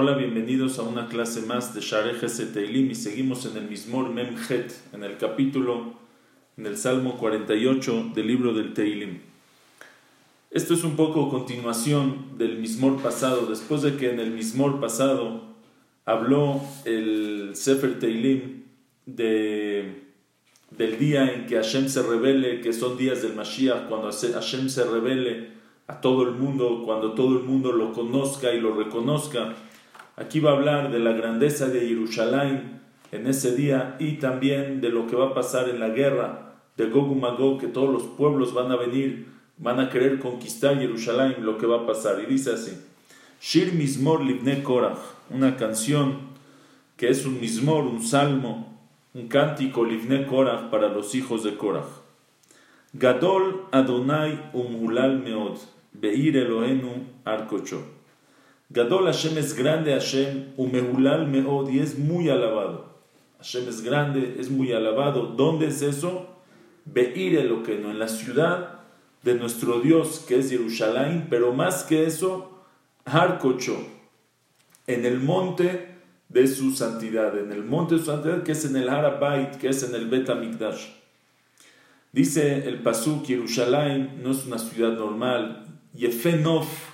Hola, bienvenidos a una clase más de Shareh Teilim y seguimos en el Mismor Memchet, en el capítulo, en el Salmo 48 del libro del Teilim. Esto es un poco continuación del Mismor pasado, después de que en el Mismor pasado habló el Sefer Teilim de, del día en que Hashem se revele, que son días del Mashiach, cuando Hashem se revele a todo el mundo, cuando todo el mundo lo conozca y lo reconozca Aquí va a hablar de la grandeza de Jerusalén en ese día y también de lo que va a pasar en la guerra de Gog y Magog, que todos los pueblos van a venir, van a querer conquistar Jerusalén, lo que va a pasar. Y dice así: Shir Mismor Livne Korach, una canción que es un Mismor, un salmo, un cántico Livne Korach para los hijos de Korach. Gadol Adonai Umulal Meod, Beir Elohenu Arkocho. Gadol Hashem es grande Hashem, umehulal meod, es muy alabado. Hashem es grande, es muy alabado. ¿Dónde es eso? Beir lo que no, en la ciudad de nuestro Dios, que es Jerusalén, pero más que eso, Harkocho, en el monte de su santidad, en el monte de su santidad, que es en el Harabait, que es en el Bet Amikdash. Dice el Pasuk, Jerusalén no es una ciudad normal, Yefenof,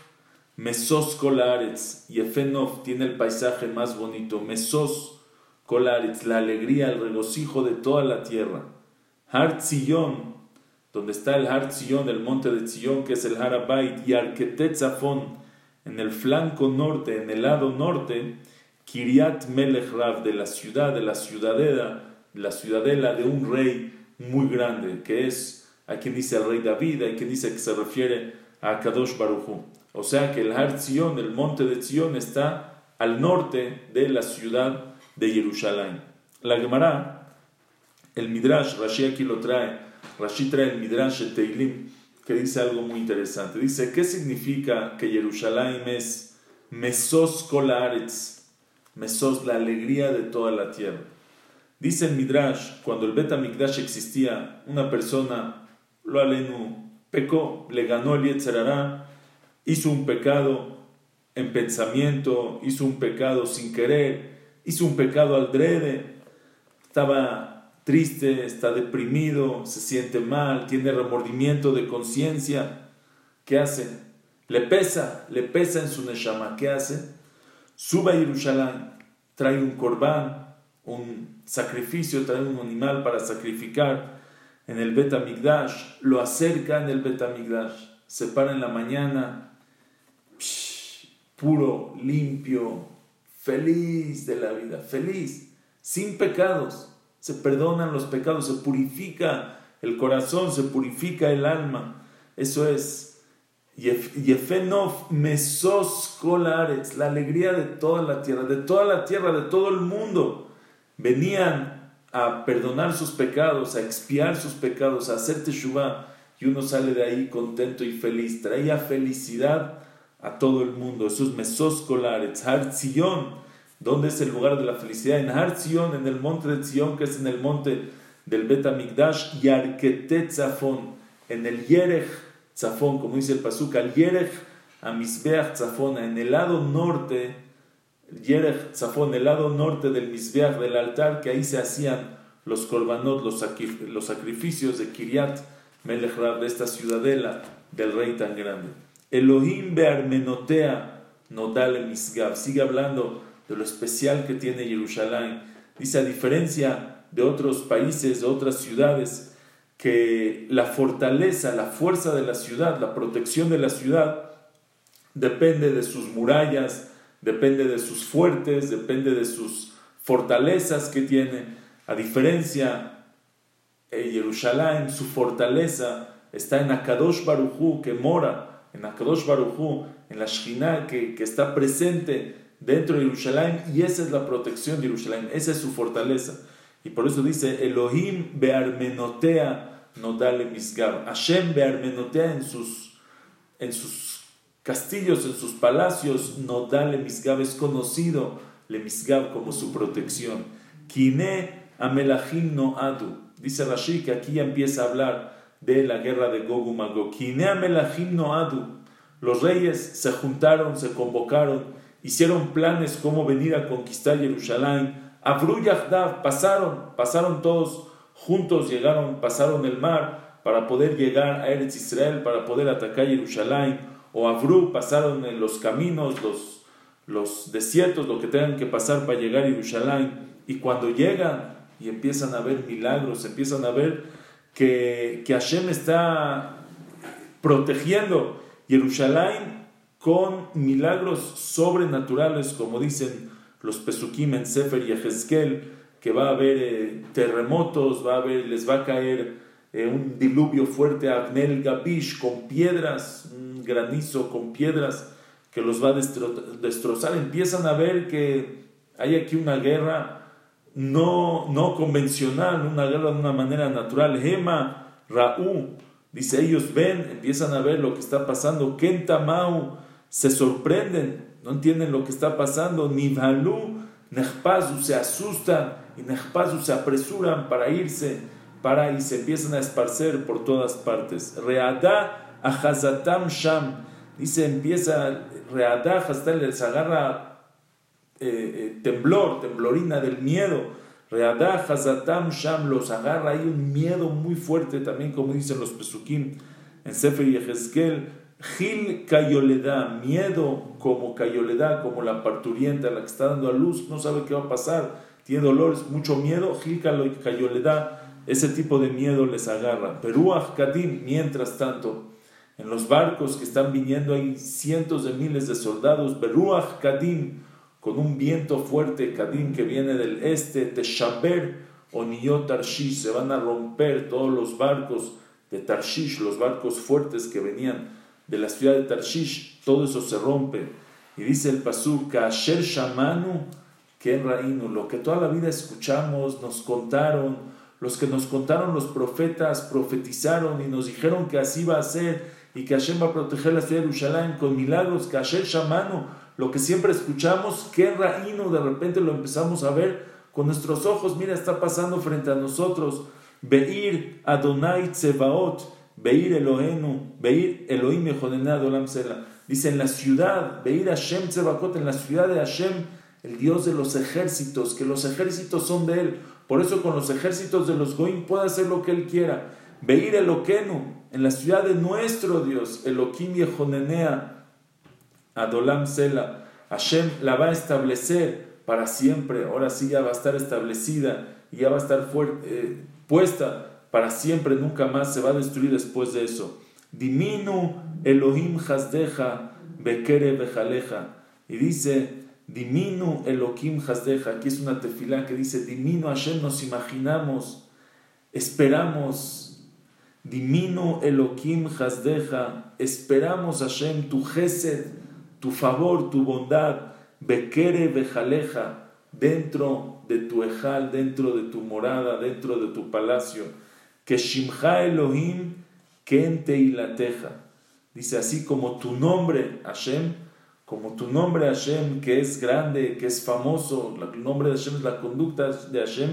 Mesos Kolaretz, Yefenov tiene el paisaje más bonito. Mesos Kolaretz, la alegría, el regocijo de toda la tierra. Har Zion, donde está el Har Zion, el monte de Zion, que es el Harabait, y Arketet en el flanco norte, en el lado norte, Kiriat Melech Rav, de la ciudad, de la ciudadela, la ciudadela de un rey muy grande, que es, a quien dice el rey David, hay quien dice que se refiere a Kadosh Baruchu. O sea que el Har Zion, el monte de Zion, está al norte de la ciudad de Jerusalén. La Gemara, el Midrash, Rashi aquí lo trae, Rashi trae el Midrash el Teilim, que dice algo muy interesante. Dice, ¿qué significa que Jerusalén es Mesos Kolaretz? Mesos, la alegría de toda la tierra. Dice el Midrash, cuando el Bet existía, una persona, lo alenu, pecó, le ganó el Yetzerará, hizo un pecado en pensamiento, hizo un pecado sin querer, hizo un pecado al drede, estaba triste, está deprimido, se siente mal, tiene remordimiento de conciencia, ¿qué hace? Le pesa, le pesa en su neshama, ¿qué hace? Sube a Jerusalén, trae un corbán, un sacrificio, trae un animal para sacrificar en el Betamigdash, lo acerca en el Betamigdash, se para en la mañana, puro, limpio, feliz de la vida, feliz, sin pecados. Se perdonan los pecados, se purifica el corazón, se purifica el alma. Eso es Yefenov Mesos Kolaretz, la alegría de toda la tierra, de toda la tierra, de todo el mundo. Venían a perdonar sus pecados, a expiar sus pecados, a hacer teshuvah, y uno sale de ahí contento y feliz. Traía felicidad a todo el mundo. Eso es Mesos Kolaretz, Har Zion. ¿Dónde es el lugar de la felicidad? En Har Zion, en el monte de Zion, que es en el monte del Bet Amigdash, Yarketet Zafon, en el Yerech Zafon, como dice el Pasuk, al Yerech Amisbeach Zafon, en el lado norte, Yerech Zafon, el lado norte del Misbeach, del altar, que ahí se hacían los korbanot, los, sacrificios de Kiryat Melech de esta ciudadela del rey tan grande. Elohim bearmenotea nodale misgab. Sigue hablando de lo especial que tiene Jerusalén. Dice, a diferencia de otros países, de otras ciudades, que la fortaleza, la fuerza de la ciudad, la protección de la ciudad, depende de sus murallas, depende de sus fuertes, depende de sus fortalezas que tiene. A diferencia, de Jerusalén, su fortaleza está en Akadosh Barujú, que mora en Akadosh Baruchu, en la Shekhinah que, que, está presente dentro de Jerusalén, y esa es la protección de Jerusalén, esa es su fortaleza. Y por eso dice, Elohim bearmenotea no dale misgab. Hashem bearmenotea en sus, en sus castillos, en sus palacios, no dale misgab, es conocido le misgab como su protección. Kine amelachim no adu. Dice Rashi que aquí ya empieza a hablar de la guerra de Gog Magog. Los reyes se juntaron, se convocaron hicieron planes cómo venir a conquistar Jerusalén. Abru pasaron, pasaron todos juntos, llegaron, pasaron el mar para poder llegar a Eretz Israel, para poder atacar Jerusalén. O Abru pasaron en los caminos, los, los desiertos, lo que tengan que pasar para llegar a Jerusalén. Y cuando llegan y empiezan a ver milagros, empiezan a ver que, que Hashem está protegiendo Jerusalén con milagros sobrenaturales, como dicen los Pesukim en Sefer y Ezequiel, que va a haber eh, terremotos, va a haber, les va a caer eh, un diluvio fuerte a Abnel Gabish con piedras, un granizo con piedras que los va a destrozar. Empiezan a ver que hay aquí una guerra no, no convencional, una guerra de una manera natural. Hema, Raú, dice ellos ven, empiezan a ver lo que está pasando. Kentamau, se sorprenden, no entienden lo que está pasando. Nivhalú, Nechpazu, se asustan y Nechpazu se apresuran para irse, para y se empiezan a esparcer por todas partes. Readá, Ahazatam Sham, dice, empieza, Readá, hasta les agarra eh, eh, temblor, temblorina del miedo. Readá, Hazatam, Sham, los agarra. Hay un miedo muy fuerte también, como dicen los Pesukim en Sefer y Ezequiel. Gil Cayoleda, miedo como Cayoleda, como la parturienta, la que está dando a luz, no sabe qué va a pasar, tiene dolores, mucho miedo. Gil Cayoleda, ese tipo de miedo les agarra. Peruach Kadim, mientras tanto, en los barcos que están viniendo hay cientos de miles de soldados. Peruach Kadim, con un viento fuerte, Kadim, que viene del este, Teshaber o Niyot Tarshish, se van a romper todos los barcos de Tarshish, los barcos fuertes que venían de la ciudad de Tarshish, todo eso se rompe. Y dice el Pasuk, Kasher Shamanu, que Rainu, lo que toda la vida escuchamos, nos contaron, los que nos contaron los profetas, profetizaron y nos dijeron que así va a ser y que Hashem va a proteger la ciudad de Jerusalén con milagros, Kasher Shamanu, lo que siempre escuchamos, qué reino de repente lo empezamos a ver con nuestros ojos, mira, está pasando frente a nosotros. Beir Adonai Tsebaot, Beir Elohenu, Beir Elohim Olam Sela. Dice en la ciudad, Beir Hashem Tsebaot, en la ciudad de Hashem, el Dios de los ejércitos, que los ejércitos son de Él. Por eso con los ejércitos de los Goim puede hacer lo que Él quiera. Beir Eloquenu, en la ciudad de nuestro Dios, Elohim Yehonenea, Adolam Sela, Hashem la va a establecer para siempre, ahora sí ya va a estar establecida y ya va a estar eh, puesta para siempre, nunca más se va a destruir después de eso. Diminu Elohim Hasdeja Bekere Bejaleja. Y dice, Diminu Elohim Hasdeja. Aquí es una tefilá que dice, Diminu Hashem nos imaginamos, esperamos. Diminu Elohim Hasdeja. Esperamos Hashem tu Gesed tu favor, tu bondad, bequere bejaleja, dentro de tu ejal, dentro de tu morada, dentro de tu palacio, que Shimcha Elohim, kente y la teja. Dice así como tu nombre, Hashem, como tu nombre Hashem, que es grande, que es famoso, el nombre de Hashem es la conducta de Hashem,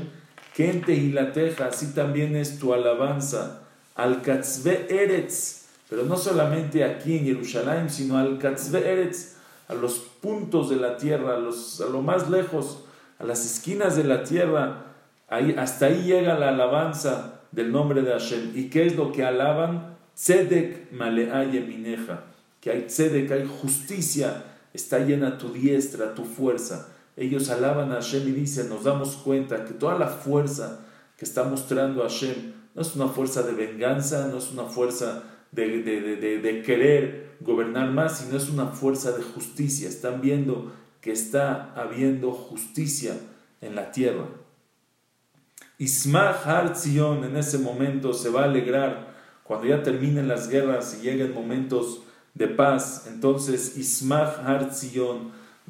kente y la teja, así también es tu alabanza. Al katzve eretz, pero no solamente aquí en Jerusalén, sino al Katzve Eretz, a los puntos de la tierra, a, los, a lo más lejos, a las esquinas de la tierra, ahí, hasta ahí llega la alabanza del nombre de Hashem. ¿Y qué es lo que alaban? Tzedek malea yemineja, que hay tzedek, hay justicia, está llena tu diestra, tu fuerza. Ellos alaban a Hashem y dicen, nos damos cuenta que toda la fuerza que está mostrando Hashem no es una fuerza de venganza, no es una fuerza de, querer gobernar más, sino es una fuerza de justicia. Están viendo que está habiendo justicia en la tierra. Ismach Har en ese momento se va a alegrar cuando ya terminen las guerras y lleguen momentos de paz. Entonces Ismach Har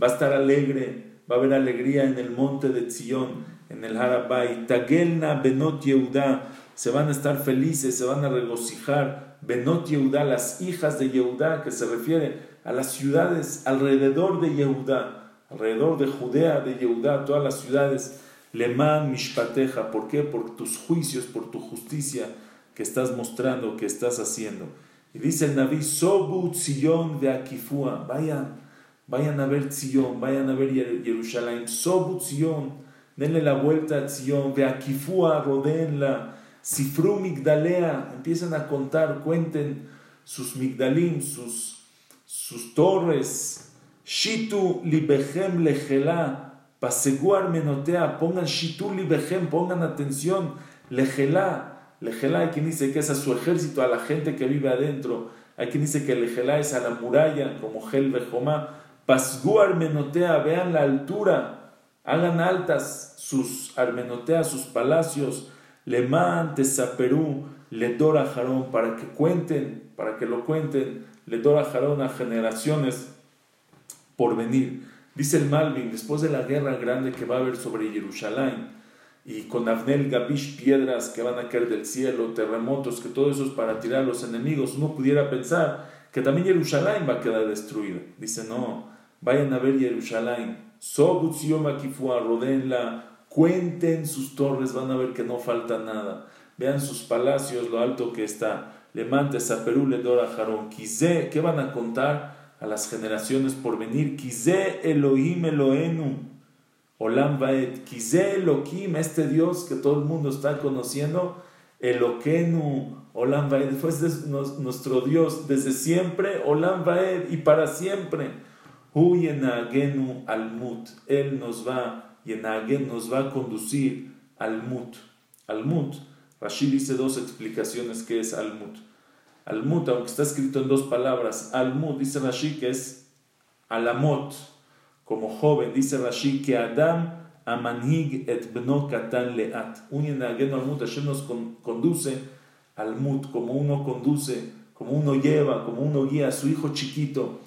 va a estar alegre, va a haber alegría en el monte de Zion, en el Harabai. Tagelna Benot Yehuda se van a estar felices, se van a regocijar Benot Yehudá, las hijas de Yehudá, que se refiere a las ciudades alrededor de Yehudá, alrededor de Judea, de Yehudá, todas las ciudades. Lemán Mishpateja, ¿por qué? Por tus juicios, por tu justicia que estás mostrando, que estás haciendo. Y dice el Naví, Sobu Tzion de Akifua, vayan, vayan a ver Zion, vayan a ver Jerusalén, Sobut Zion, denle la vuelta a Zion, Beakifua, rodenla, Sifru Migdalea, empiecen a contar, cuenten sus Migdalim, sus, sus torres, Shitu Libechem Lejela, Paseguar Menotea, pongan Shitu Libechem, pongan atención, Lejela, Lejela hay quien dice que es a su ejército, a la gente que vive adentro, hay quien dice que Lejela es a la muralla, como Gel Bejomá, Pasgu Armenotea, vean la altura, hagan altas sus Armenotea, sus palacios, Lemán, Tesaperú, Ledora Jarón, para que cuenten, para que lo cuenten, Ledora Jarón a generaciones por venir. Dice el Malvin, después de la guerra grande que va a haber sobre Jerusalén, y con Avnel Gabish piedras que van a caer del cielo, terremotos, que todo eso es para tirar a los enemigos, uno pudiera pensar que también Jerusalén va a quedar destruida. Dice, no, Vayan a ver Jerusalén. Kifua, rodenla, cuenten sus torres, van a ver que no falta nada. Vean sus palacios, lo alto que está. Le mantes a Perú, le dora Jarón. ¿qué van a contar a las generaciones por venir? Quizé Elohim Elohenu. Olam Vaed. Quizé Elohim, este Dios que todo el mundo está conociendo. Eloquenu. Olam Vaed. Fue nuestro Dios desde siempre. Olam Vaed. Y para siempre. Hu al mut. Él nos va, yenagen nos va a conducir al mut. Al mut. Rashi dice dos explicaciones que es al mut. Al mut, aunque está escrito en dos palabras, al mut dice Rashi que es alamot, como joven, dice Rashi que Adam amanhig et bno katan leat. Un yenagenu al mut, nos conduce al mut, como uno conduce, como uno lleva, como uno guía a su hijo chiquito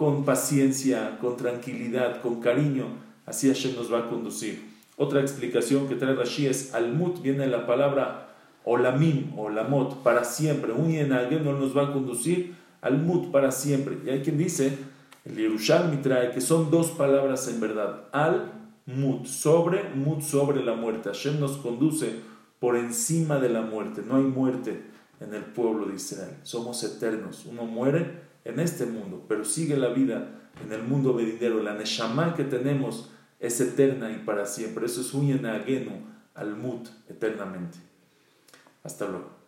con paciencia, con tranquilidad, con cariño, así Hashem nos va a conducir. Otra explicación que trae Rashi es Almut, viene la palabra Olamim, Olamot, para siempre. Un alguien no nos va a conducir Almut para siempre. Y hay quien dice, el Yerushalmi trae que son dos palabras en verdad. Al Mut, sobre, Mut sobre la muerte. Hashem nos conduce por encima de la muerte. No hay muerte en el pueblo de Israel. Somos eternos. Uno muere en este mundo, pero sigue la vida en el mundo venidero. La Neshama que tenemos es eterna y para siempre. Eso es un Agenu al Mut eternamente. Hasta luego.